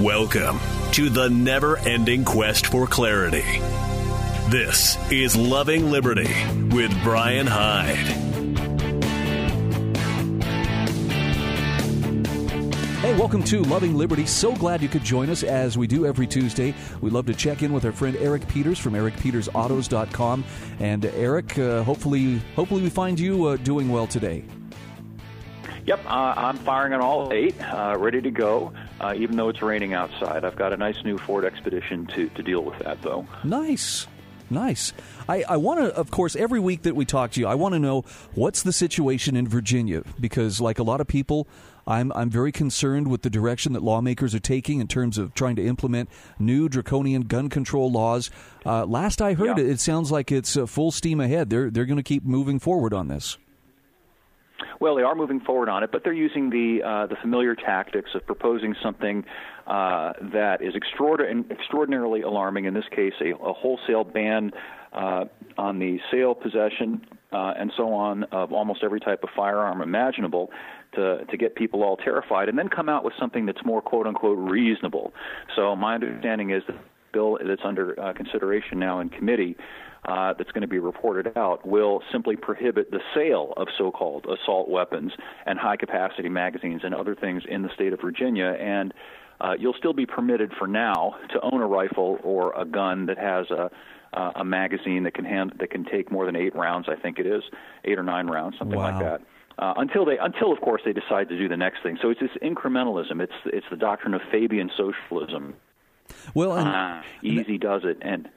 Welcome to the never ending quest for clarity. This is Loving Liberty with Brian Hyde. Hey, welcome to Loving Liberty. So glad you could join us as we do every Tuesday. We love to check in with our friend Eric Peters from ericpetersautos.com. And Eric, uh, hopefully, hopefully we find you uh, doing well today. Yep, uh, I'm firing on all eight, uh, ready to go. Uh, even though it's raining outside, I've got a nice new Ford Expedition to, to deal with that, though. Nice. Nice. I, I want to, of course, every week that we talk to you, I want to know what's the situation in Virginia because, like a lot of people, I'm I'm very concerned with the direction that lawmakers are taking in terms of trying to implement new draconian gun control laws. Uh, last I heard, Yeah. it, it sounds like it's uh, full steam ahead. They're they're going to keep moving forward on this. Well, they are moving forward on it, but they're using the uh, the familiar tactics of proposing something uh, that is extraordin- extraordinarily alarming. In this case, a, a wholesale ban uh, on the sale, possession, uh, and so on of almost every type of firearm imaginable. To, to get people all terrified, and then come out with something that's more "quote unquote" reasonable. So my understanding is that bill that's under uh, consideration now in committee uh, that's going to be reported out will simply prohibit the sale of so-called assault weapons and high-capacity magazines and other things in the state of Virginia. And uh, you'll still be permitted for now to own a rifle or a gun that has a uh, a magazine that can hand that can take more than eight rounds. I think it is eight or nine rounds, something Wow. like that. Uh, until they, until of course they decide to do the next thing. So it's this incrementalism. It's it's the doctrine of Fabian socialism. Well, and Uh, easy does it, and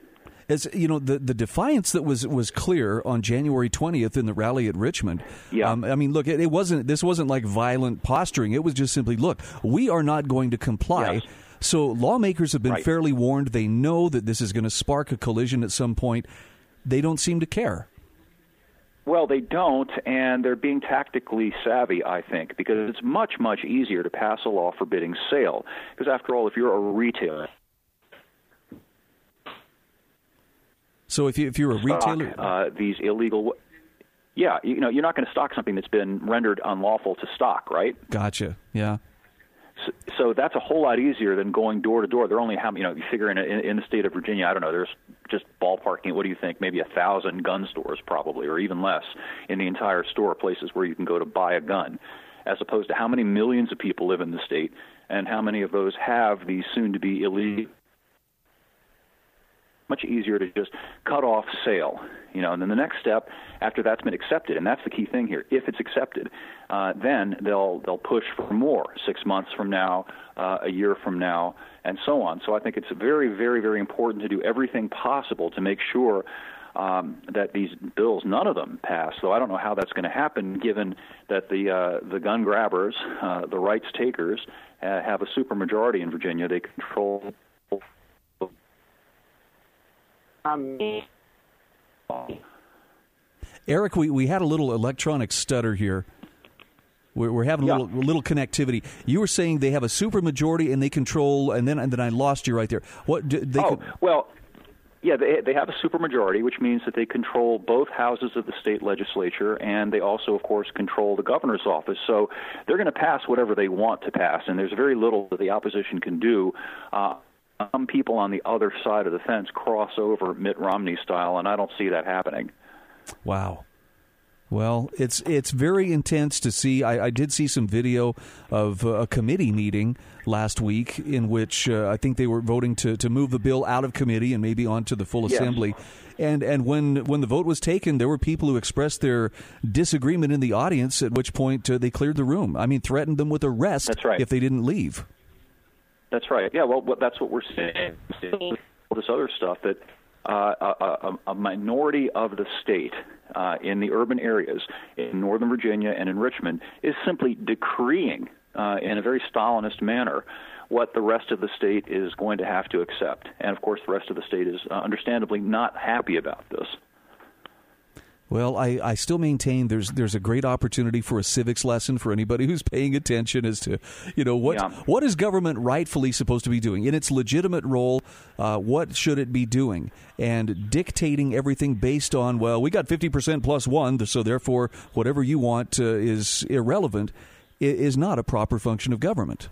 as you know, the, the defiance that was was clear on January twentieth in the rally at Richmond. Yeah. Um, I mean, look, it, it wasn't. This wasn't like violent posturing. It was just simply, look, we are not going to comply. Yes. So lawmakers have been Right. fairly warned. They know that this is going to spark a collision at some point. They don't seem to care. Well, they don't, and they're being tactically savvy, I think, because it's much, much easier to pass a law forbidding sale. Because after all, if you're a retailer, So if you if you're a retailer, stock, uh, these illegal, yeah, you know, you're not going to stock something that's been rendered unlawful to stock, right? gotcha. Yeah. So, so that's a whole lot easier than going door to door. There are only how you know you figure in, a, in in the state of Virginia, I don't know. There's just ballparking. What do you think? Maybe a thousand gun stores, probably, or even less, in the entire store. Places where you can go to buy a gun, as opposed to how many millions of people live in the state, and how many of those have these soon-to-be illegal. Much easier to just cut off sale, you know. And then the next step, after that's been accepted, and that's the key thing here. If it's accepted, uh, then they'll they'll push for more six months from now, uh, a year from now, and so on. So I think it's very, very, very important to do everything possible to make sure um, that these bills, none of them pass. So I don't know how that's going to happen, given that the uh, the gun grabbers, uh, the rights takers, uh, have a supermajority in Virginia. They control. Eric, we, we had a little electronic stutter here. We're, we're having a Yeah. little little connectivity. You were saying they have a supermajority and they control, and then and then I lost you right there. What do, they? oh could- well, yeah, they they have a supermajority, which means that they control both houses of the state legislature, and they also, of course, control the governor's office. So they're going to pass whatever they want to pass, and there's very little that the opposition can do. Uh, some people on the other side of the fence cross over Mitt Romney style, and I don't see that happening. Wow. Well, it's it's very intense to see. I, I did see some video of a committee meeting last week in which uh, I think they were voting to, to move the bill out of committee and maybe onto the full Yes. assembly. And and when when the vote was taken, there were people who expressed their disagreement in the audience. At which point uh, they cleared the room. I mean, threatened them with arrest That's right. if they didn't leave. That's right. Yeah, well, that's what we're seeing. All this other stuff that uh, a, a, a minority of the state uh, in the urban areas in Northern Virginia and in Richmond is simply decreeing uh, in a very Stalinist manner what the rest of the state is going to have to accept. And of course, the rest of the state is uh, understandably not happy about this. Well, I, I still maintain there's there's a great opportunity for a civics lesson for anybody who's paying attention as to you know what Yeah. what is government rightfully supposed to be doing in its legitimate role. Uh, what should it be doing and dictating everything based on well we got fifty percent plus one so therefore whatever you want uh, is irrelevant is not a proper function of government.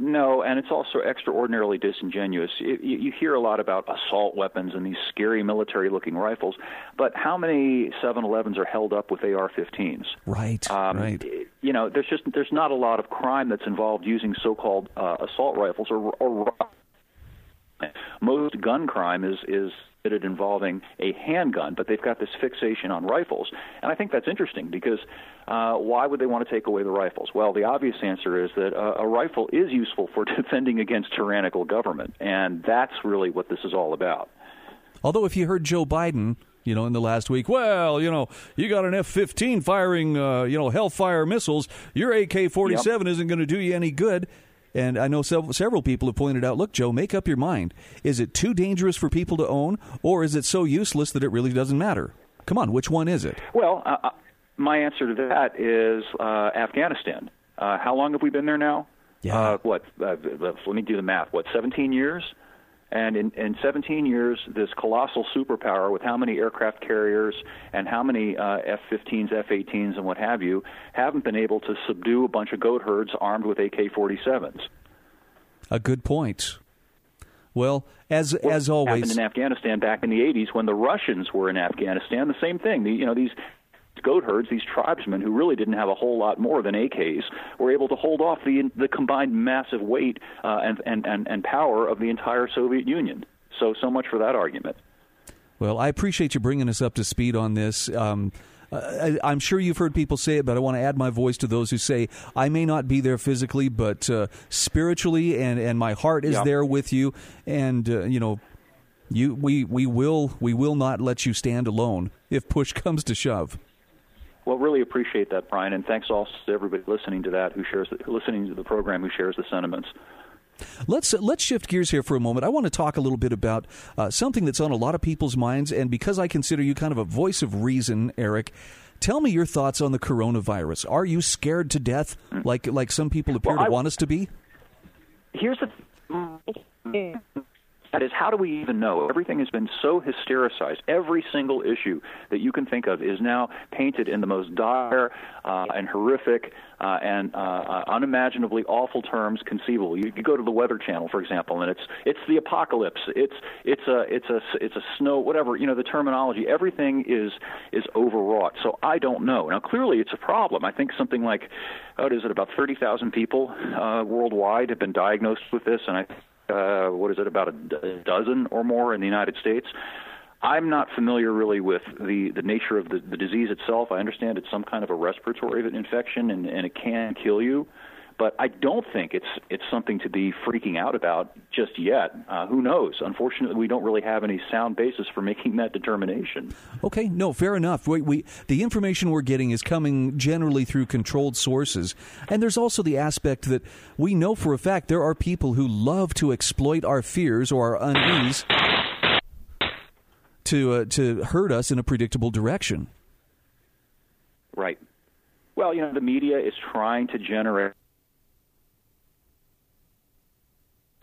No, and it's also extraordinarily disingenuous. You, you hear a lot about assault weapons and these scary military looking rifles, but how many 7-Elevens are held up with AR-15s? Right, um, right. You know, there's just there's not a lot of crime that's involved using so-called uh, assault rifles or, or most gun crime is is involving a handgun, but they've got this fixation on rifles. And I think that's interesting because uh, why would they want to take away the rifles? Well, the obvious answer is that uh, a rifle is useful for defending against tyrannical government, and that's really what this is all about. Although, if you heard Joe Biden you know, in the last week. Well, you know, you got an F-15 firing, uh, you know, Hellfire missiles. Your AK-47 yep. isn't going to do you any good. And I know several, several people have pointed out look, Joe, make up your mind. Is it too dangerous for people to own, or is it so useless that it really doesn't matter? Come on, which one is it? Well, uh, uh my answer to that is uh, Afghanistan. Uh, how long have we been there now? Yeah. Uh, what? Uh, let me do the math. What? 17 years? And in, in 17 years, this colossal superpower with how many aircraft carriers and how many uh, F-15s, F-18s, and what have you, haven't been able to subdue a bunch of goat herds armed with AK-47s. A good point. Well, as well, as always, happened in Afghanistan back in the 80s when the Russians were in Afghanistan. The same thing. The, you know, these goat herds, these tribesmen who really didn't have a whole lot more than AKs, were able to hold off the the combined massive weight uh, and, and, and, and power of the entire Soviet Union. So, so much for that argument. Well, I appreciate you bringing us up to speed on this. Um, I, am sure you've heard people say it, but I want to add my voice to those who say, I may not be there physically, but uh, spiritually, and, and my heart is there with you. And, uh, you know, you, we, we, will, we will not let you stand alone if push comes to shove. Well, really appreciate that, Brian, and thanks also to everybody listening to that who shares the, listening to the program who shares the sentiments. Let's let's shift gears here for a moment. I want to talk a little bit about uh, something that's on a lot of people's minds, and because I consider you kind of a voice of reason, Eric. Tell me your thoughts on the coronavirus. Are you scared to death, like like some people appear well, I, to want us to be? Here's the that is, how do we even know? Everything has been so hystericized. Every single issue that you can think of is now painted in the most dire uh, and horrific uh, and uh, uh, unimaginably awful terms conceivable. You, you go to the Weather Channel, for example, and it's it's the apocalypse. It's it's a it's a it's a snow whatever you know the terminology. Everything is is overwrought. So I don't know. Now clearly it's a problem. I think something like what is it about thirty thousand people uh, worldwide have been diagnosed with this, and I uh, what is it, about a dozen or more in the United States. I'm not familiar really with the, the nature of the, the disease itself. I understand it's some kind of a respiratory infection and, and it can kill you but I don't think it's it's something to be freaking out about just yet. Uh, who knows? Unfortunately, we don't really have any sound basis for making that determination. Okay, no, fair enough. We, we the information we're getting is coming generally through controlled sources, and there's also the aspect that we know for a fact there are people who love to exploit our fears or our unease to uh, to hurt us in a predictable direction. Right. Well, you know, the media is trying to generate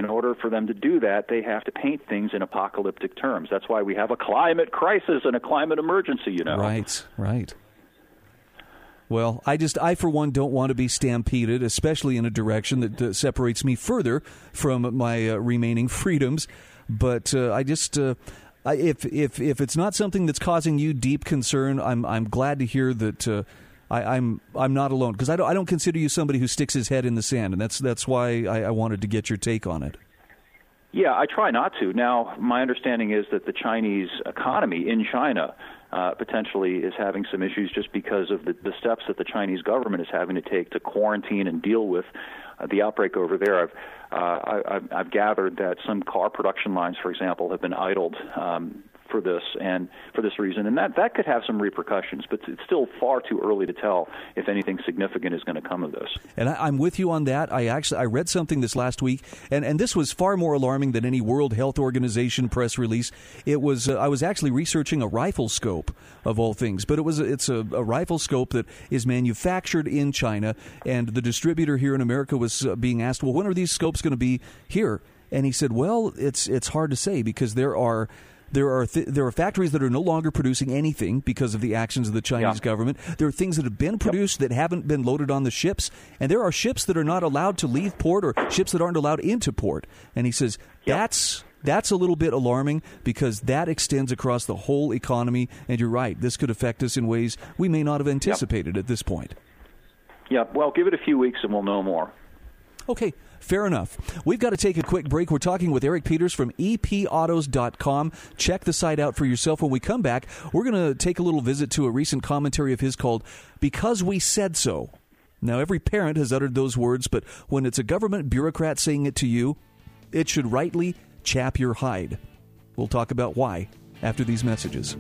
in order for them to do that, they have to paint things in apocalyptic terms. That's why we have a climate crisis and a climate emergency, you know. Right, right. Well, I just, I for one, don't want to be stampeded, especially in a direction that uh, separates me further from my uh, remaining freedoms. But uh, I just, uh, if if if it's not something that's causing you deep concern, I'm I'm glad to hear that uh, I, am I'm, I'm not alone because I don't I don't consider you somebody who sticks his head in the sand, and that's that's why I, I wanted to get your take on it. Yeah, I try not to. Now, my understanding is that the Chinese economy in China uh, potentially is having some issues just because of the, the steps that the Chinese government is having to take to quarantine and deal with uh, the outbreak over there. I've, uh, I, I've gathered that some car production lines, for example, have been idled um, for this and for this reason, and that that could have some repercussions. But it's still far too early to tell if anything significant is going to come of this. And I, am with you on that. I actually I read something this last week, and and this was far more alarming than any World Health Organization press release. It was uh, I was actually researching a rifle scope of all things, but it was it's a, a rifle scope that is manufactured in China, and the distributor here in America was uh, being asked, well, when are these scopes going to be here? And he said, well, it's it's hard to say because there are There are th- there are factories that are no longer producing anything because of the actions of the Chinese Yeah. government. There are things that have been produced that haven't been loaded on the ships, and there are ships that are not allowed to leave port or ships that aren't allowed into port. And he says Yep. that's that's a little bit alarming because that extends across the whole economy. And you're right, this could affect us in ways we may not have anticipated at this point. Yeah, well, give it a few weeks and we'll know more. Okay, fair enough. We've got to take a quick break. We're talking with Eric Peters from epautos.com. Check the site out for yourself. When we come back, we're going to take a little visit to a recent commentary of his called Because We Said So. Now, every parent has uttered those words, but when it's a government bureaucrat saying it to you, it should rightly chap your hide. We'll talk about why after these messages.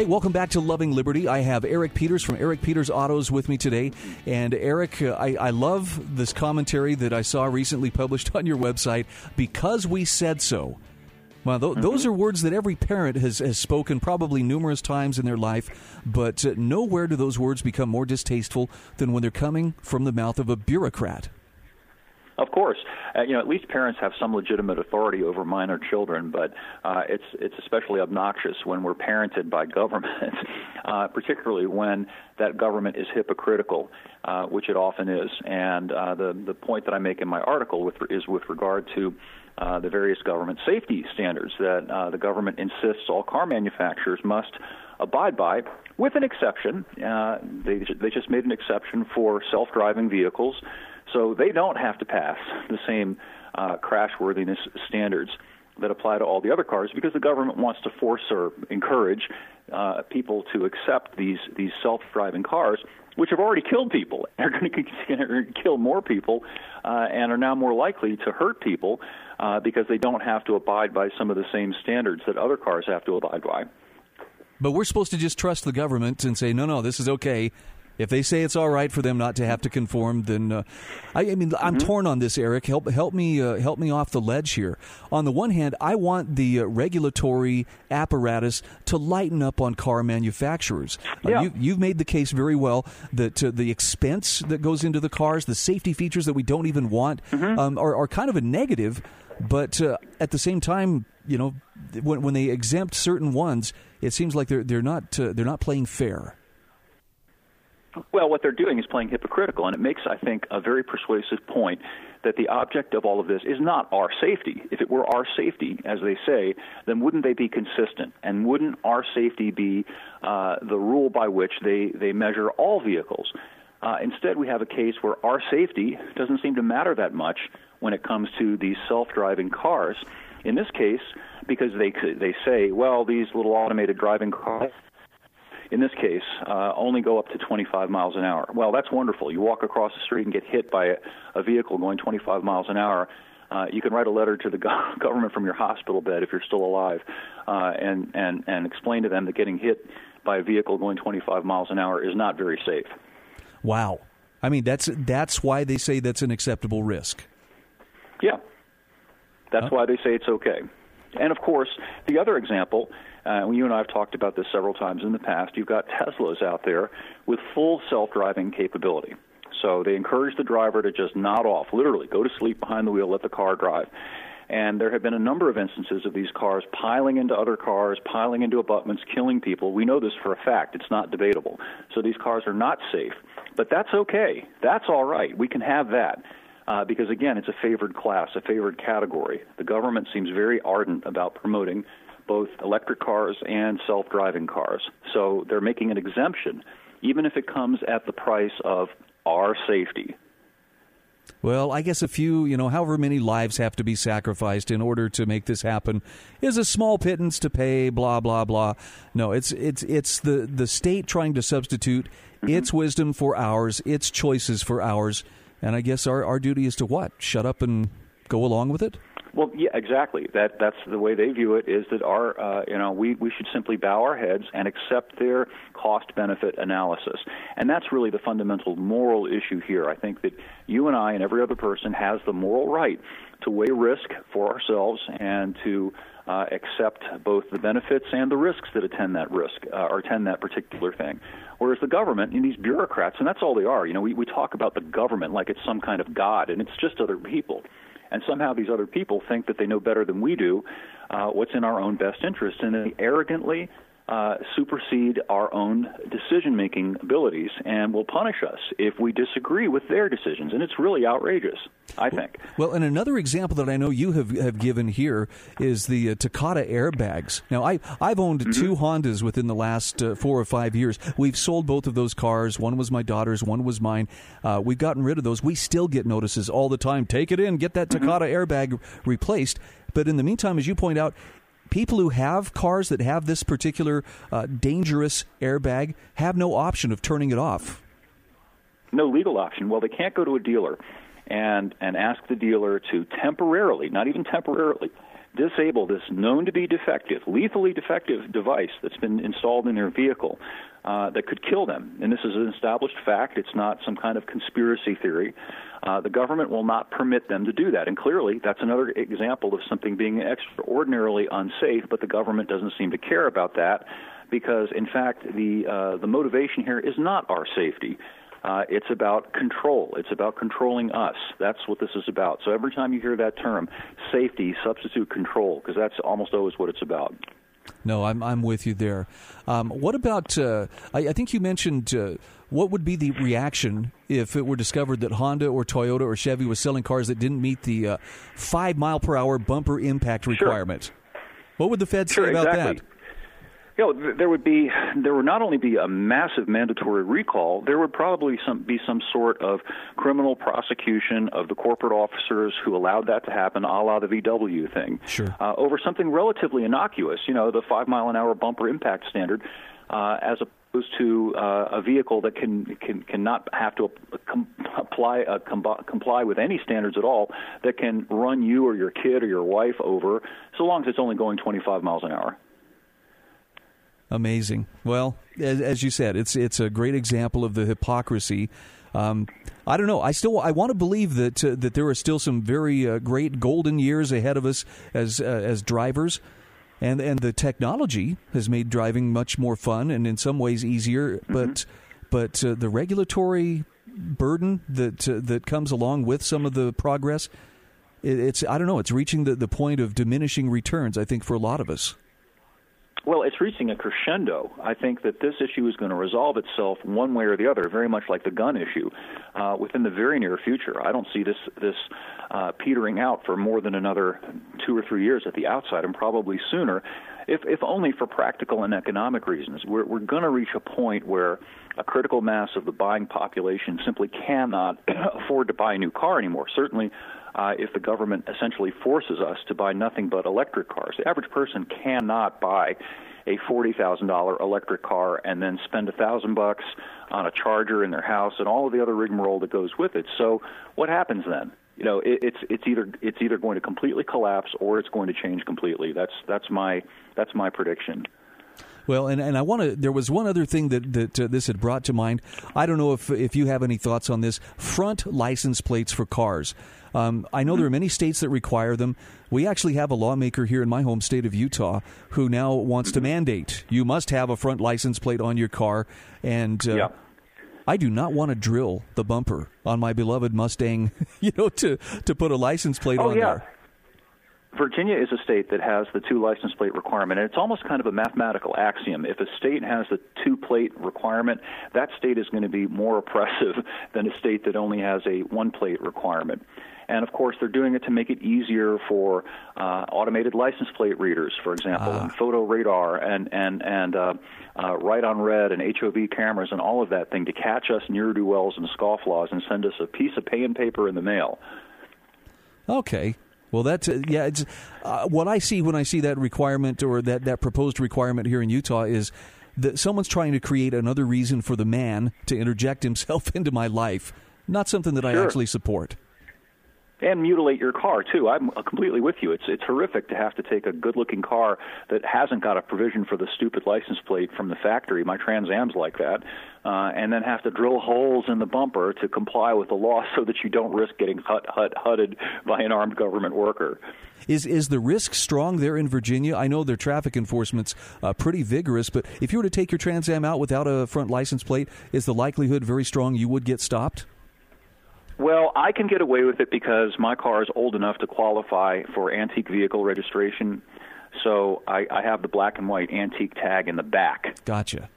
Hey, welcome back to Loving Liberty. I have Eric Peters from Eric Peters Autos with me today. And Eric, uh, I, I love this commentary that I saw recently published on your website, Because We Said So. Well, th- those are words that every parent has, has spoken probably numerous times in their life, but uh, nowhere do those words become more distasteful than when they're coming from the mouth of a bureaucrat. Of course, uh, you know at least parents have some legitimate authority over minor children, but uh, it's it's especially obnoxious when we're parented by government, uh, particularly when that government is hypocritical, uh, which it often is. And uh, the the point that I make in my article with, is with regard to uh, the various government safety standards that uh, the government insists all car manufacturers must abide by, with an exception. Uh, they they just made an exception for self-driving vehicles so they don't have to pass the same uh, crashworthiness standards that apply to all the other cars because the government wants to force or encourage uh, people to accept these these self-driving cars, which have already killed people. They're going to kill more people, uh, and are now more likely to hurt people uh, because they don't have to abide by some of the same standards that other cars have to abide by. But we're supposed to just trust the government and say, no, no, this is okay. If they say it's all right for them not to have to conform, then uh, I, I, mean I'm mm-hmm. torn on this, Eric. Help help me uh, help me off the ledge here. On the one hand, I want the uh, regulatory apparatus to lighten up on car manufacturers. Yeah. you, you've made the case very well that uh, the expense that goes into the cars, the safety features that we don't even want, mm-hmm. um, are, are kind of a negative. But uh, at the same time, you know, when, when they exempt certain ones, it seems like they're they're not uh, they're not playing fair. Well, what they're doing is playing hypocritical, and it makes, I think, a very persuasive point that the object of all of this is not our safety. If it were our safety, as they say, then wouldn't they be consistent? And wouldn't our safety be uh, the rule by which they, they measure all vehicles? Uh, instead, we have a case where our safety doesn't seem to matter that much when it comes to these self-driving cars. In this case, because they they say, well, these little automated driving cars in this case, uh, only go up to 25 miles an hour. Well, that's wonderful. You walk across the street and get hit by a, a vehicle going 25 miles an hour. Uh, you can write a letter to the go- government from your hospital bed if you're still alive, uh, and and and explain to them that getting hit by a vehicle going 25 miles an hour is not very safe. Wow, I mean that's that's why they say that's an acceptable risk. Yeah, that's why they say it's okay. And of course, the other example, uh, you and I have talked about this several times in the past. You've got Teslas out there with full self-driving capability. So they encourage the driver to just nod off, literally go to sleep behind the wheel, let the car drive. And there have been a number of instances of these cars piling into other cars, piling into abutments, killing people. We know this for a fact. It's not debatable. So these cars are not safe. But that's okay. That's all right. We can have that. Uh, because again, it's a favored class, a favored category. The government seems very ardent about promoting both electric cars and self-driving cars. So they're making an exemption, even if it comes at the price of our safety. Well, I guess a few, you know, however many lives have to be sacrificed in order to make this happen is a small pittance to pay. Blah blah blah. No, it's it's it's the the state trying to substitute mm-hmm. its wisdom for ours, its choices for ours, and I guess our our duty is to what? Shut up and go along with it. Well, yeah, exactly. That that's the way they view it. Is that our uh, you know we we should simply bow our heads and accept their cost benefit analysis, and that's really the fundamental moral issue here. I think that you and I and every other person has the moral right to weigh risk for ourselves and to uh, accept both the benefits and the risks that attend that risk uh, or attend that particular thing. Whereas the government and these bureaucrats, and that's all they are. You know, we, we talk about the government like it's some kind of god, and it's just other people and somehow these other people think that they know better than we do uh, what's in our own best interest, and they arrogantly uh, supersede our own decision making abilities and will punish us if we disagree with their decisions. And it's really outrageous, I think. Well, and another example that I know you have, have given here is the uh, Takata airbags. Now, I, I've owned mm-hmm. two Hondas within the last uh, four or five years. We've sold both of those cars. One was my daughter's, one was mine. Uh, we've gotten rid of those. We still get notices all the time take it in, get that mm-hmm. Takata mm-hmm. airbag replaced. But in the meantime, as you point out, people who have cars that have this particular uh, dangerous airbag have no option of turning it off. No legal option. Well, they can't go to a dealer and and ask the dealer to temporarily, not even temporarily, disable this known to be defective, lethally defective device that's been installed in their vehicle uh, that could kill them. And this is an established fact. It's not some kind of conspiracy theory. Uh, the government will not permit them to do that. And clearly, that's another example of something being extraordinarily unsafe, but the government doesn't seem to care about that because, in fact, the, uh, the motivation here is not our safety. Uh, it's about control. It's about controlling us. That's what this is about. So every time you hear that term, safety, substitute control, because that's almost always what it's about. No, I'm I'm with you there. Um, what about? Uh, I, I, think you mentioned uh, what would be the reaction if it were discovered that Honda or Toyota or Chevy was selling cars that didn't meet the uh, five mile per hour bumper impact requirement? Sure. What would the Fed sure, say about exactly. that? You know, there would be there would not only be a massive mandatory recall, there would probably some, be some sort of criminal prosecution of the corporate officers who allowed that to happen, a la the VW thing, sure. uh, over something relatively innocuous. You know, the five mile an hour bumper impact standard, uh, as opposed to uh, a vehicle that can can cannot have to com- apply uh, com- comply with any standards at all that can run you or your kid or your wife over, so long as it's only going 25 miles an hour. Amazing. Well, as, as, you said, it's it's a great example of the hypocrisy. Um, I don't know. I still I want to believe that uh, that there are still some very uh, great golden years ahead of us as uh, as drivers, and and the technology has made driving much more fun and in some ways easier. Mm-hmm. But but uh, the regulatory burden that uh, that comes along with some of the progress, it, it's I don't know. It's reaching the, the point of diminishing returns. I think for a lot of us. Well, it's reaching a crescendo. I think that this issue is going to resolve itself one way or the other, very much like the gun issue, uh, within the very near future. I don't see this this uh, petering out for more than another two or three years at the outside, and probably sooner, if if only for practical and economic reasons. We're we're going to reach a point where a critical mass of the buying population simply cannot afford to buy a new car anymore. Certainly uh, if the government essentially forces us to buy nothing but electric cars. The average person cannot buy a forty thousand dollar electric car and then spend a thousand bucks on a charger in their house and all of the other rigmarole that goes with it. So what happens then? You know, it, it's it's either it's either going to completely collapse or it's going to change completely. That's that's my that's my prediction. Well, and, and I want to. There was one other thing that that uh, this had brought to mind. I don't know if if you have any thoughts on this. Front license plates for cars. Um, I know there are many states that require them. We actually have a lawmaker here in my home state of Utah who now wants to mandate you must have a front license plate on your car. And uh, yeah. I do not want to drill the bumper on my beloved Mustang, you know, to to put a license plate oh, on yeah. there. Virginia is a state that has the two license plate requirement, and it's almost kind of a mathematical axiom. If a state has the two plate requirement, that state is going to be more oppressive than a state that only has a one plate requirement. And of course, they're doing it to make it easier for uh, automated license plate readers, for example, ah. and photo radar and and and uh, uh, Ride on Red and HOV cameras and all of that thing to catch us near do wells and scofflaws and send us a piece of pay and paper in the mail. Okay. Well, that's uh, yeah. It's uh, what I see when I see that requirement or that that proposed requirement here in Utah is that someone's trying to create another reason for the man to interject himself into my life. Not something that sure. I actually support. And mutilate your car too. I'm completely with you. It's it's horrific to have to take a good-looking car that hasn't got a provision for the stupid license plate from the factory. My Trans Am's like that, uh, and then have to drill holes in the bumper to comply with the law so that you don't risk getting hut hut hutted by an armed government worker. Is is the risk strong there in Virginia? I know their traffic enforcement's uh, pretty vigorous, but if you were to take your Trans Am out without a front license plate, is the likelihood very strong you would get stopped? Well, I can get away with it because my car is old enough to qualify for antique vehicle registration. So I, I have the black and white antique tag in the back. Gotcha.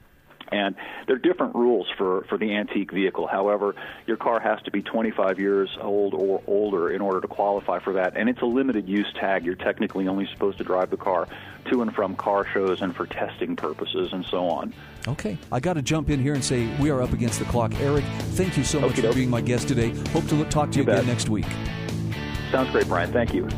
And there are different rules for, for the antique vehicle. However, your car has to be 25 years old or older in order to qualify for that. And it's a limited use tag. You're technically only supposed to drive the car to and from car shows and for testing purposes and so on. Okay. I got to jump in here and say we are up against the clock. Eric, thank you so much for being my guest today. Hope to talk to you, you again next week. Sounds great, Brian. Thank you.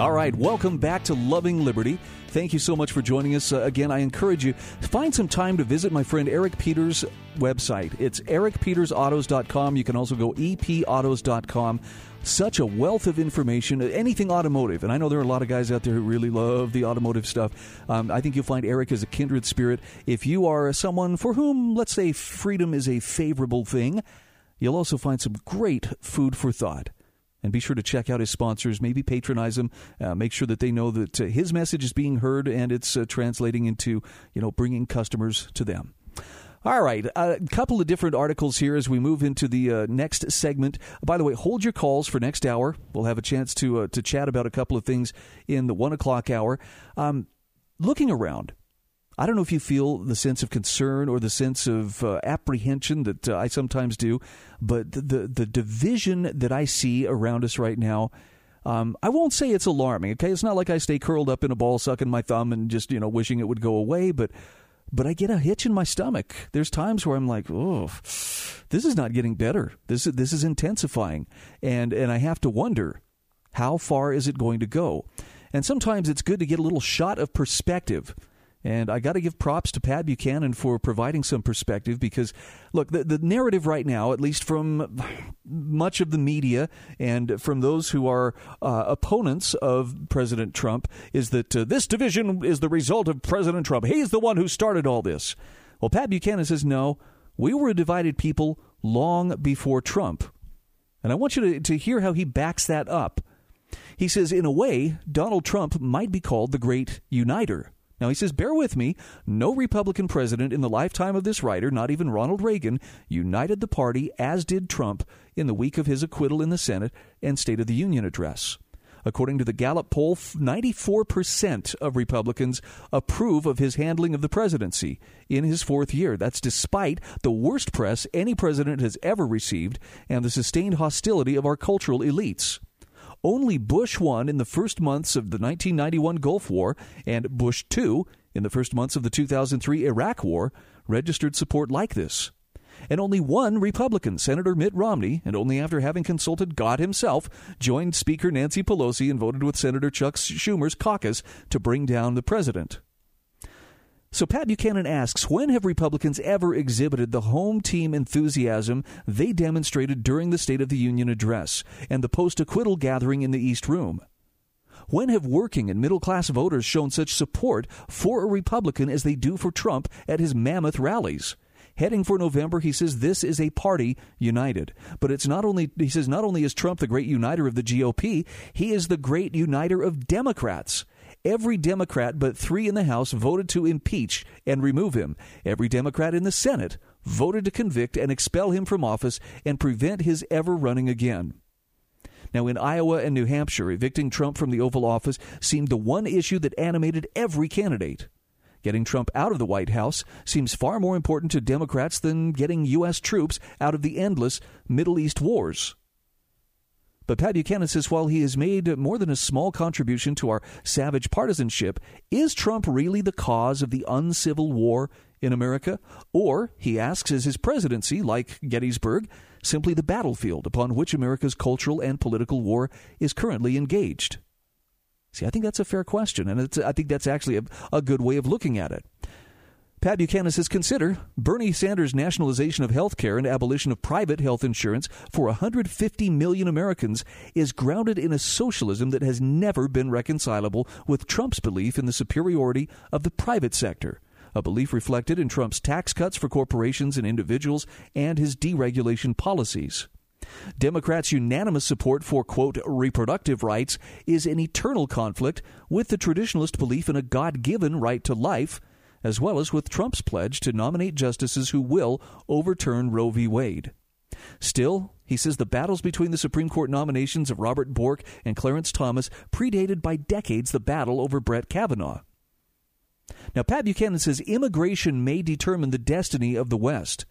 All right, welcome back to Loving Liberty. Thank you so much for joining us. Uh, again, I encourage you find some time to visit my friend Eric Peters' website. It's ericpetersautos.com. You can also go epautos.com. Such a wealth of information, anything automotive. And I know there are a lot of guys out there who really love the automotive stuff. Um, I think you'll find Eric is a kindred spirit. If you are someone for whom, let's say, freedom is a favorable thing, you'll also find some great food for thought and be sure to check out his sponsors. Maybe patronize them. Uh, make sure that they know that uh, his message is being heard and it's uh, translating into you know bringing customers to them. All right, a couple of different articles here as we move into the uh, next segment. By the way, hold your calls for next hour. We'll have a chance to uh, to chat about a couple of things in the one o'clock hour. Um, looking around, I don't know if you feel the sense of concern or the sense of uh, apprehension that uh, I sometimes do, but the, the, the division that I see around us right now. Um, I won't say it's alarming. Okay, it's not like I stay curled up in a ball, sucking my thumb, and just you know wishing it would go away. But but I get a hitch in my stomach. There's times where I'm like, oh, this is not getting better. This is this is intensifying, and and I have to wonder, how far is it going to go? And sometimes it's good to get a little shot of perspective and I got to give props to Pat Buchanan for providing some perspective because, look, the, the narrative right now, at least from much of the media and from those who are uh, opponents of President Trump, is that uh, this division is the result of President Trump. He's the one who started all this. Well, Pat Buchanan says, no, we were a divided people long before Trump. And I want you to, to hear how he backs that up. He says, in a way, Donald Trump might be called the great uniter. Now, he says, bear with me, no Republican president in the lifetime of this writer, not even Ronald Reagan, united the party as did Trump in the week of his acquittal in the Senate and State of the Union address. According to the Gallup poll, 94% of Republicans approve of his handling of the presidency in his fourth year. That's despite the worst press any president has ever received and the sustained hostility of our cultural elites. Only Bush 1 in the first months of the 1991 Gulf War and Bush 2 in the first months of the 2003 Iraq War registered support like this. And only one Republican, Senator Mitt Romney, and only after having consulted God himself, joined Speaker Nancy Pelosi and voted with Senator Chuck Schumer's caucus to bring down the president. So Pat Buchanan asks When have Republicans ever exhibited the home team enthusiasm they demonstrated during the State of the Union address and the post acquittal gathering in the East Room? When have working and middle class voters shown such support for a Republican as they do for Trump at his mammoth rallies? Heading for November, he says this is a party united. But it's not only, he says, not only is Trump the great uniter of the GOP, he is the great uniter of Democrats. Every Democrat but three in the House voted to impeach and remove him. Every Democrat in the Senate voted to convict and expel him from office and prevent his ever running again. Now, in Iowa and New Hampshire, evicting Trump from the Oval Office seemed the one issue that animated every candidate. Getting Trump out of the White House seems far more important to Democrats than getting U.S. troops out of the endless Middle East wars. But Pat Buchanan says while he has made more than a small contribution to our savage partisanship, is Trump really the cause of the uncivil war in America? Or, he asks, is his presidency, like Gettysburg, simply the battlefield upon which America's cultural and political war is currently engaged? See, I think that's a fair question, and I think that's actually a, a good way of looking at it. Pat Buchanan says consider Bernie Sanders' nationalization of health care and abolition of private health insurance for 150 million Americans is grounded in a socialism that has never been reconcilable with Trump's belief in the superiority of the private sector, a belief reflected in Trump's tax cuts for corporations and individuals and his deregulation policies. Democrats' unanimous support for, quote, reproductive rights is in eternal conflict with the traditionalist belief in a God given right to life as well as with Trump's pledge to nominate justices who will overturn Roe v. Wade. Still, he says the battles between the Supreme Court nominations of Robert Bork and Clarence Thomas predated by decades the battle over Brett Kavanaugh. Now, Pat Buchanan says immigration may determine the destiny of the West.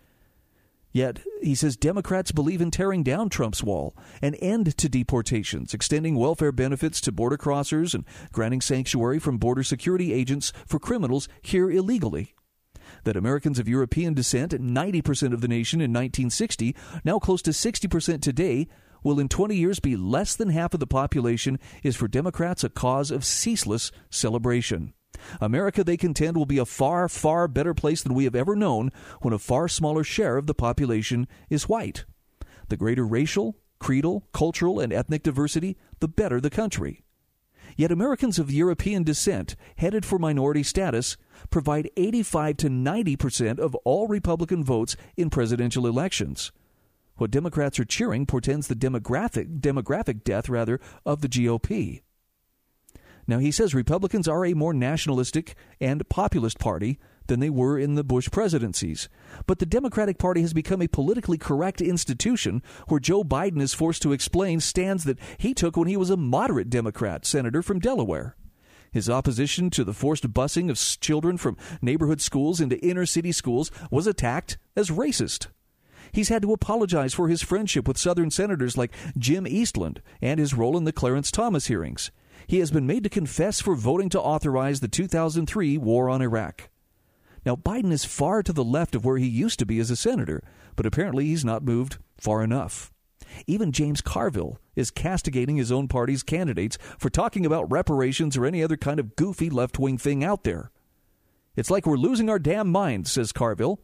Yet, he says Democrats believe in tearing down Trump's wall, an end to deportations, extending welfare benefits to border crossers, and granting sanctuary from border security agents for criminals here illegally. That Americans of European descent, 90% of the nation in 1960, now close to 60% today, will in 20 years be less than half of the population is for Democrats a cause of ceaseless celebration. America, they contend, will be a far, far better place than we have ever known when a far smaller share of the population is white. The greater racial, creedal, cultural, and ethnic diversity, the better the country. Yet Americans of European descent, headed for minority status, provide 85 to 90 percent of all Republican votes in presidential elections. What Democrats are cheering portends the demographic demographic death rather of the GOP. Now, he says Republicans are a more nationalistic and populist party than they were in the Bush presidencies. But the Democratic Party has become a politically correct institution where Joe Biden is forced to explain stands that he took when he was a moderate Democrat senator from Delaware. His opposition to the forced busing of children from neighborhood schools into inner city schools was attacked as racist. He's had to apologize for his friendship with Southern senators like Jim Eastland and his role in the Clarence Thomas hearings he has been made to confess for voting to authorize the 2003 war on Iraq. Now, Biden is far to the left of where he used to be as a senator, but apparently he's not moved far enough. Even James Carville is castigating his own party's candidates for talking about reparations or any other kind of goofy left wing thing out there. It's like we're losing our damn minds, says Carville.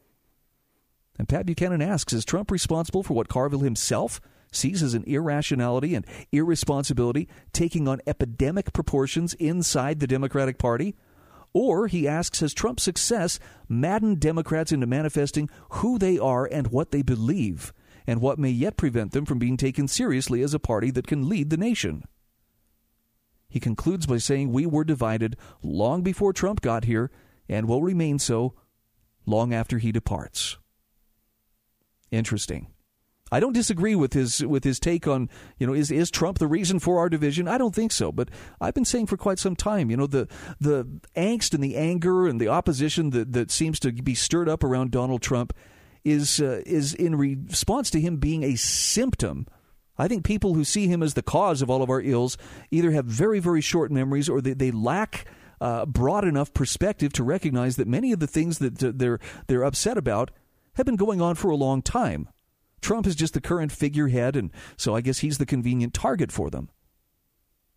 And Pat Buchanan asks Is Trump responsible for what Carville himself sees as an irrationality and irresponsibility taking on epidemic proportions inside the Democratic Party? Or, he asks, has Trump's success maddened Democrats into manifesting who they are and what they believe, and what may yet prevent them from being taken seriously as a party that can lead the nation? He concludes by saying, We were divided long before Trump got here and will remain so long after he departs. Interesting. I don't disagree with his with his take on you know is is Trump the reason for our division? I don't think so. But I've been saying for quite some time, you know, the the angst and the anger and the opposition that that seems to be stirred up around Donald Trump is uh, is in response to him being a symptom. I think people who see him as the cause of all of our ills either have very very short memories or they, they lack. Uh, broad enough perspective to recognize that many of the things that they're they're upset about have been going on for a long time. Trump is just the current figurehead, and so I guess he's the convenient target for them.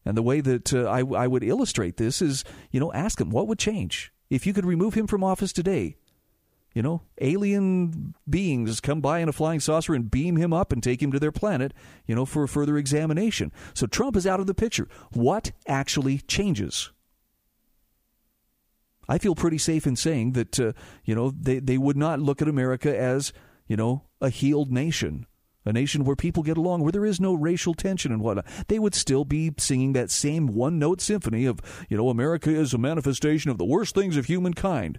And the way that uh, I, I would illustrate this is, you know, ask him what would change if you could remove him from office today. You know, alien beings come by in a flying saucer and beam him up and take him to their planet, you know, for further examination. So Trump is out of the picture. What actually changes? I feel pretty safe in saying that, uh, you know, they, they would not look at America as you know, a healed nation, a nation where people get along, where there is no racial tension and whatnot, they would still be singing that same one note symphony of, you know, America is a manifestation of the worst things of humankind.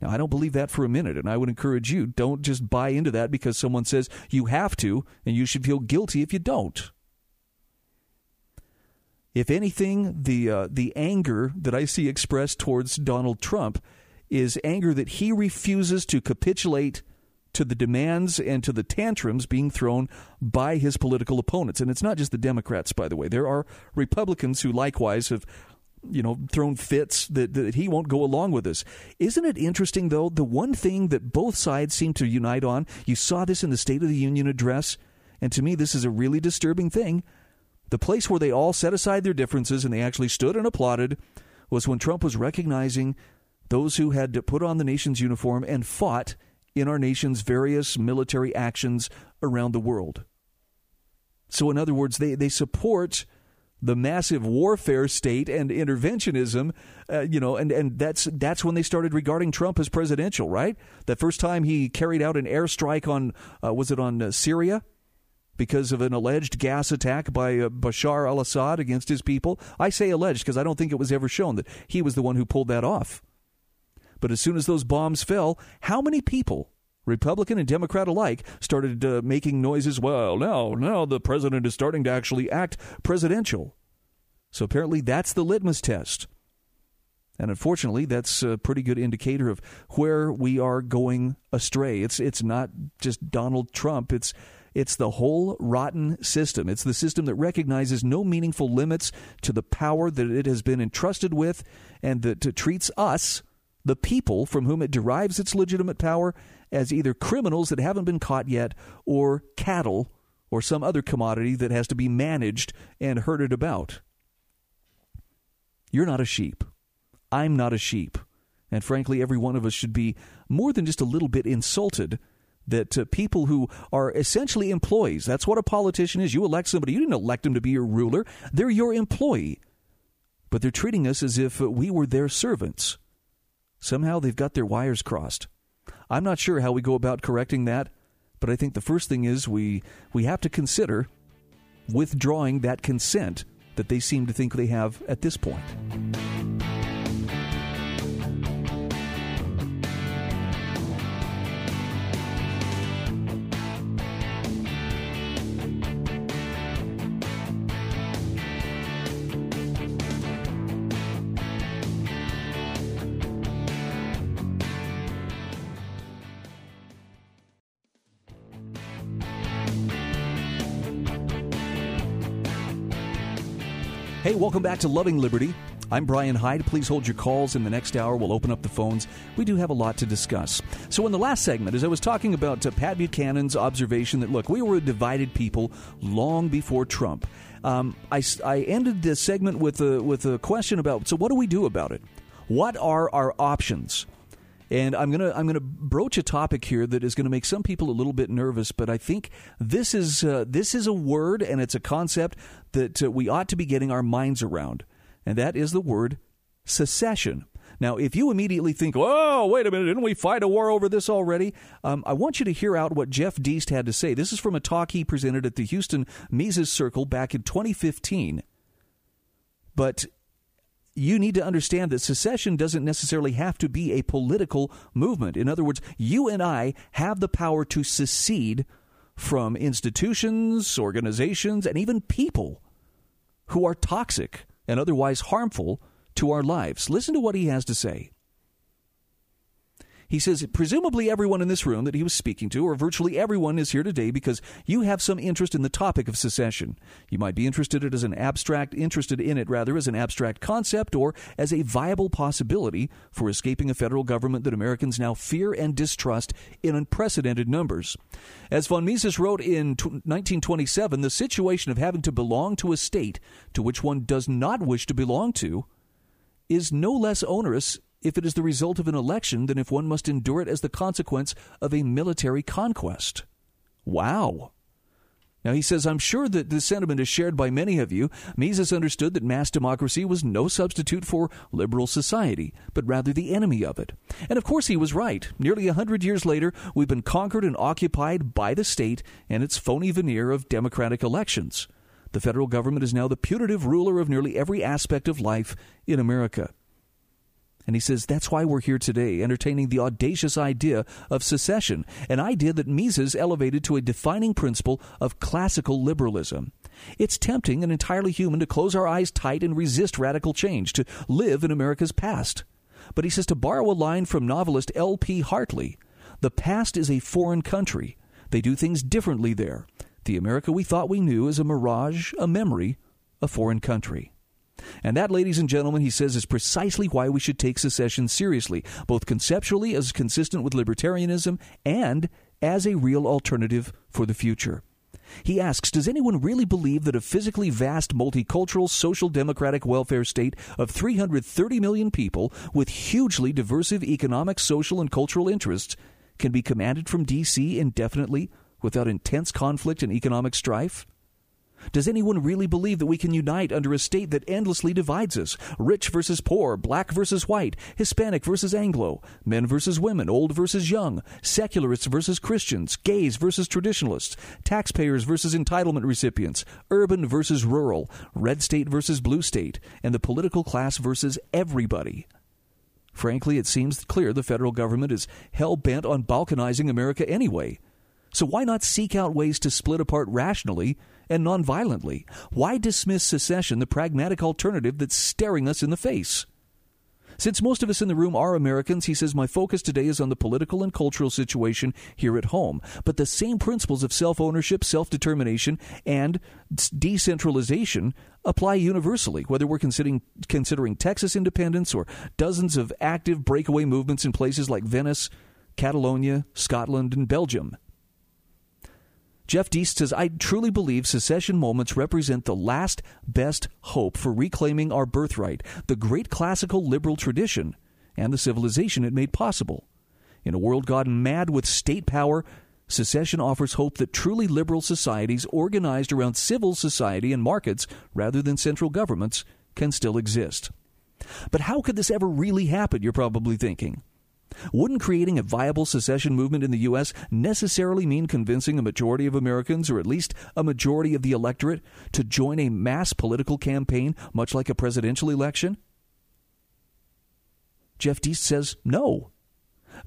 Now, I don't believe that for a minute, and I would encourage you don't just buy into that because someone says you have to, and you should feel guilty if you don't. If anything, the uh, the anger that I see expressed towards Donald Trump is anger that he refuses to capitulate to the demands and to the tantrums being thrown by his political opponents. And it's not just the Democrats, by the way. There are Republicans who likewise have you know thrown fits that, that he won't go along with this isn't it interesting though the one thing that both sides seem to unite on you saw this in the state of the union address and to me this is a really disturbing thing The place where they all set aside their differences and they actually stood and applauded was when Trump was recognizing those who had to put on the nation's uniform and fought in our nation's various military actions around the world. So, in other words, they, they support the massive warfare state and interventionism, uh, you know, and, and that's that's when they started regarding Trump as presidential, right? The first time he carried out an airstrike on, uh, was it on uh, Syria? Because of an alleged gas attack by uh, Bashar al Assad against his people. I say alleged because I don't think it was ever shown that he was the one who pulled that off. But as soon as those bombs fell, how many people Republican and Democrat alike started uh, making noises. Well, now, now the president is starting to actually act presidential. So apparently that's the litmus test. And unfortunately, that's a pretty good indicator of where we are going astray. It's it's not just Donald Trump. It's it's the whole rotten system. It's the system that recognizes no meaningful limits to the power that it has been entrusted with and that treats us, the people from whom it derives its legitimate power, as either criminals that haven't been caught yet or cattle or some other commodity that has to be managed and herded about. You're not a sheep. I'm not a sheep. And frankly, every one of us should be more than just a little bit insulted that uh, people who are essentially employees, that's what a politician is. You elect somebody, you didn't elect them to be your ruler, they're your employee. But they're treating us as if we were their servants. Somehow they've got their wires crossed. I'm not sure how we go about correcting that, but I think the first thing is we we have to consider withdrawing that consent that they seem to think they have at this point. Hey, welcome back to Loving Liberty. I'm Brian Hyde. Please hold your calls in the next hour. We'll open up the phones. We do have a lot to discuss. So, in the last segment, as I was talking about uh, Pat Buchanan's observation that, look, we were a divided people long before Trump, um, I, I ended this segment with a, with a question about so, what do we do about it? What are our options? And I'm gonna I'm gonna broach a topic here that is going to make some people a little bit nervous, but I think this is uh, this is a word and it's a concept that uh, we ought to be getting our minds around, and that is the word secession. Now, if you immediately think, "Oh, wait a minute, didn't we fight a war over this already?" Um, I want you to hear out what Jeff Deist had to say. This is from a talk he presented at the Houston Mises Circle back in 2015. But you need to understand that secession doesn't necessarily have to be a political movement. In other words, you and I have the power to secede from institutions, organizations, and even people who are toxic and otherwise harmful to our lives. Listen to what he has to say. He says, presumably everyone in this room that he was speaking to, or virtually everyone, is here today because you have some interest in the topic of secession. You might be interested in it as an abstract, interested in it rather as an abstract concept or as a viable possibility for escaping a federal government that Americans now fear and distrust in unprecedented numbers. As von Mises wrote in 1927, the situation of having to belong to a state to which one does not wish to belong to is no less onerous if it is the result of an election than if one must endure it as the consequence of a military conquest. Wow. Now, he says, I'm sure that this sentiment is shared by many of you. Mises understood that mass democracy was no substitute for liberal society, but rather the enemy of it. And of course, he was right. Nearly a hundred years later, we've been conquered and occupied by the state and its phony veneer of democratic elections. The federal government is now the putative ruler of nearly every aspect of life in America. And he says that's why we're here today, entertaining the audacious idea of secession, an idea that Mises elevated to a defining principle of classical liberalism. It's tempting and entirely human to close our eyes tight and resist radical change, to live in America's past. But he says to borrow a line from novelist L.P. Hartley, the past is a foreign country. They do things differently there. The America we thought we knew is a mirage, a memory, a foreign country. And that, ladies and gentlemen, he says, is precisely why we should take secession seriously, both conceptually as consistent with libertarianism and as a real alternative for the future. He asks Does anyone really believe that a physically vast, multicultural, social democratic welfare state of 330 million people with hugely diversive economic, social, and cultural interests can be commanded from D.C. indefinitely without intense conflict and economic strife? Does anyone really believe that we can unite under a state that endlessly divides us? Rich versus poor, black versus white, Hispanic versus Anglo, men versus women, old versus young, secularists versus Christians, gays versus traditionalists, taxpayers versus entitlement recipients, urban versus rural, red state versus blue state, and the political class versus everybody. Frankly, it seems clear the federal government is hell bent on balkanizing America anyway. So why not seek out ways to split apart rationally and nonviolently? Why dismiss secession, the pragmatic alternative that's staring us in the face? Since most of us in the room are Americans, he says, my focus today is on the political and cultural situation here at home. But the same principles of self ownership, self determination, and decentralization apply universally, whether we're considering, considering Texas independence or dozens of active breakaway movements in places like Venice, Catalonia, Scotland, and Belgium. Jeff Deist says, I truly believe secession moments represent the last best hope for reclaiming our birthright, the great classical liberal tradition, and the civilization it made possible. In a world gone mad with state power, secession offers hope that truly liberal societies organized around civil society and markets rather than central governments can still exist. But how could this ever really happen, you're probably thinking? Wouldn't creating a viable secession movement in the U.S. necessarily mean convincing a majority of Americans, or at least a majority of the electorate, to join a mass political campaign, much like a presidential election? Jeff Deist says no.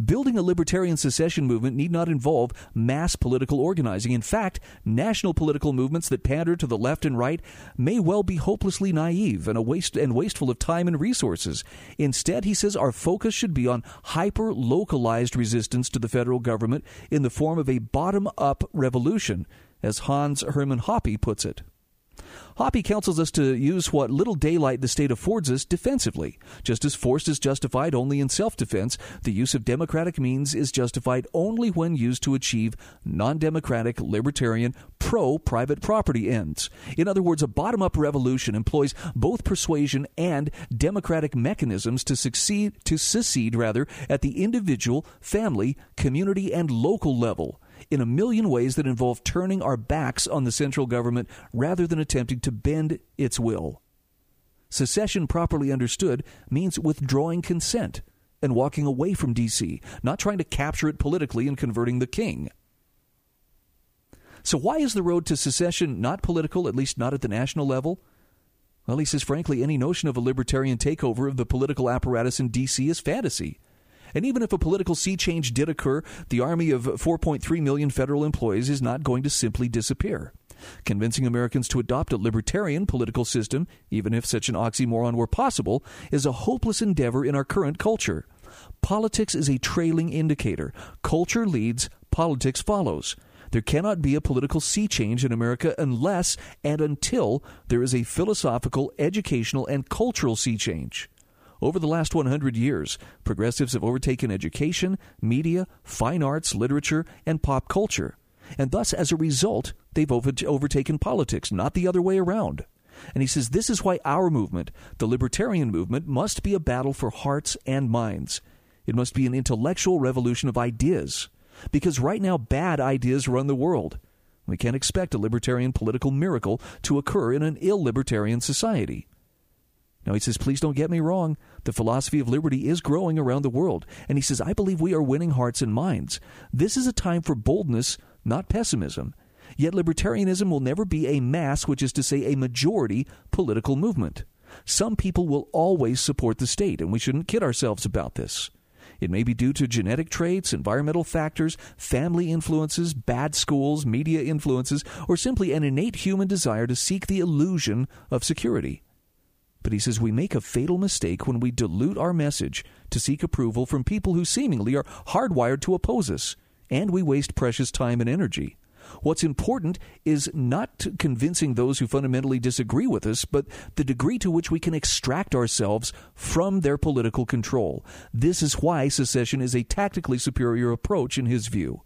Building a libertarian secession movement need not involve mass political organizing. In fact, national political movements that pander to the left and right may well be hopelessly naive and, a waste, and wasteful of time and resources. Instead, he says our focus should be on hyper localized resistance to the federal government in the form of a bottom up revolution, as Hans Hermann Hoppe puts it. Hoppe counsels us to use what little daylight the state affords us defensively. Just as force is justified only in self defense, the use of democratic means is justified only when used to achieve non democratic, libertarian, pro private property ends. In other words, a bottom up revolution employs both persuasion and democratic mechanisms to succeed to secede rather at the individual, family, community, and local level in a million ways that involve turning our backs on the central government rather than attempting to bend its will. Secession, properly understood, means withdrawing consent and walking away from D.C., not trying to capture it politically and converting the king. So, why is the road to secession not political, at least not at the national level? Well, he says, frankly, any notion of a libertarian takeover of the political apparatus in D.C. is fantasy. And even if a political sea change did occur, the army of 4.3 million federal employees is not going to simply disappear. Convincing Americans to adopt a libertarian political system, even if such an oxymoron were possible, is a hopeless endeavor in our current culture. Politics is a trailing indicator. Culture leads, politics follows. There cannot be a political sea change in America unless and until there is a philosophical, educational, and cultural sea change. Over the last 100 years, progressives have overtaken education, media, fine arts, literature, and pop culture. And thus, as a result, they've overtaken politics, not the other way around. And he says this is why our movement, the libertarian movement, must be a battle for hearts and minds. It must be an intellectual revolution of ideas. Because right now, bad ideas run the world. We can't expect a libertarian political miracle to occur in an ill libertarian society. Now, he says, please don't get me wrong. The philosophy of liberty is growing around the world. And he says, I believe we are winning hearts and minds. This is a time for boldness, not pessimism. Yet libertarianism will never be a mass, which is to say, a majority political movement. Some people will always support the state, and we shouldn't kid ourselves about this. It may be due to genetic traits, environmental factors, family influences, bad schools, media influences, or simply an innate human desire to seek the illusion of security. But he says we make a fatal mistake when we dilute our message to seek approval from people who seemingly are hardwired to oppose us, and we waste precious time and energy. What's important is not convincing those who fundamentally disagree with us, but the degree to which we can extract ourselves from their political control. This is why secession is a tactically superior approach in his view.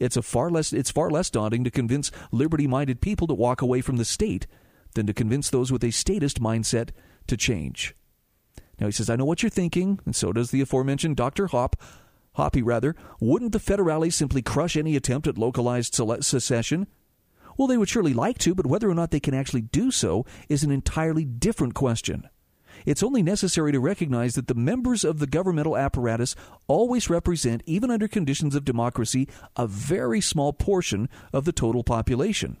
It's a far less it's far less daunting to convince liberty-minded people to walk away from the state than to convince those with a statist mindset to change. Now he says, I know what you're thinking, and so does the aforementioned Dr. Hop. Hoppe, rather, wouldn't the federales simply crush any attempt at localized secession? Well, they would surely like to, but whether or not they can actually do so is an entirely different question. It's only necessary to recognize that the members of the governmental apparatus always represent, even under conditions of democracy, a very small portion of the total population.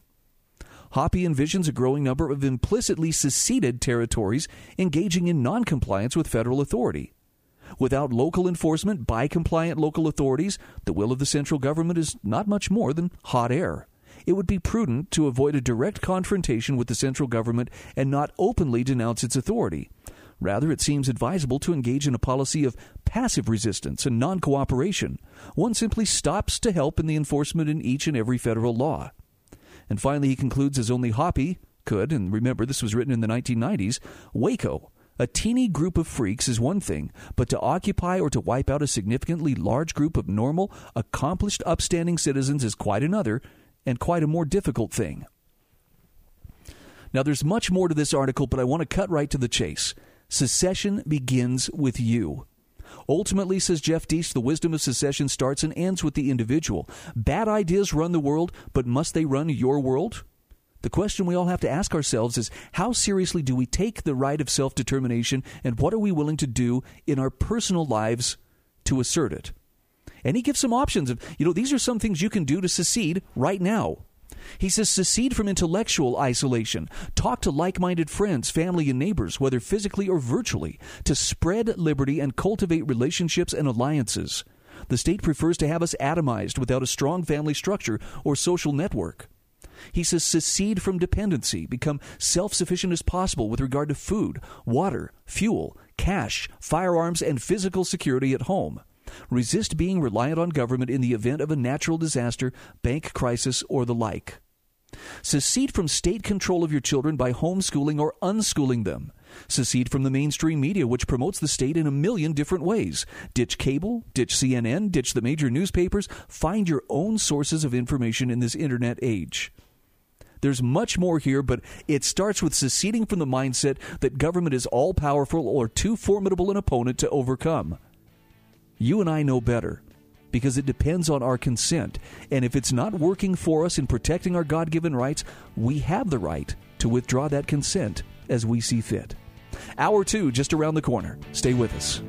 Hoppe envisions a growing number of implicitly seceded territories engaging in noncompliance with federal authority. Without local enforcement by compliant local authorities, the will of the central government is not much more than hot air. It would be prudent to avoid a direct confrontation with the central government and not openly denounce its authority. Rather, it seems advisable to engage in a policy of passive resistance and non cooperation. One simply stops to help in the enforcement in each and every federal law. And finally, he concludes as only Hoppe could, and remember this was written in the 1990s Waco. A teeny group of freaks is one thing, but to occupy or to wipe out a significantly large group of normal, accomplished, upstanding citizens is quite another and quite a more difficult thing. Now, there's much more to this article, but I want to cut right to the chase. Secession begins with you. Ultimately, says Jeff Deist, the wisdom of secession starts and ends with the individual. Bad ideas run the world, but must they run your world? The question we all have to ask ourselves is how seriously do we take the right of self determination and what are we willing to do in our personal lives to assert it? And he gives some options of, you know, these are some things you can do to secede right now. He says secede from intellectual isolation. Talk to like minded friends, family, and neighbors, whether physically or virtually, to spread liberty and cultivate relationships and alliances. The state prefers to have us atomized without a strong family structure or social network. He says secede from dependency, become self sufficient as possible with regard to food, water, fuel, cash, firearms, and physical security at home. Resist being reliant on government in the event of a natural disaster, bank crisis, or the like. Secede from state control of your children by homeschooling or unschooling them. Secede from the mainstream media, which promotes the state in a million different ways. Ditch cable, ditch CNN, ditch the major newspapers. Find your own sources of information in this internet age. There's much more here, but it starts with seceding from the mindset that government is all powerful or too formidable an opponent to overcome. You and I know better because it depends on our consent. And if it's not working for us in protecting our God given rights, we have the right to withdraw that consent as we see fit. Hour two, just around the corner. Stay with us.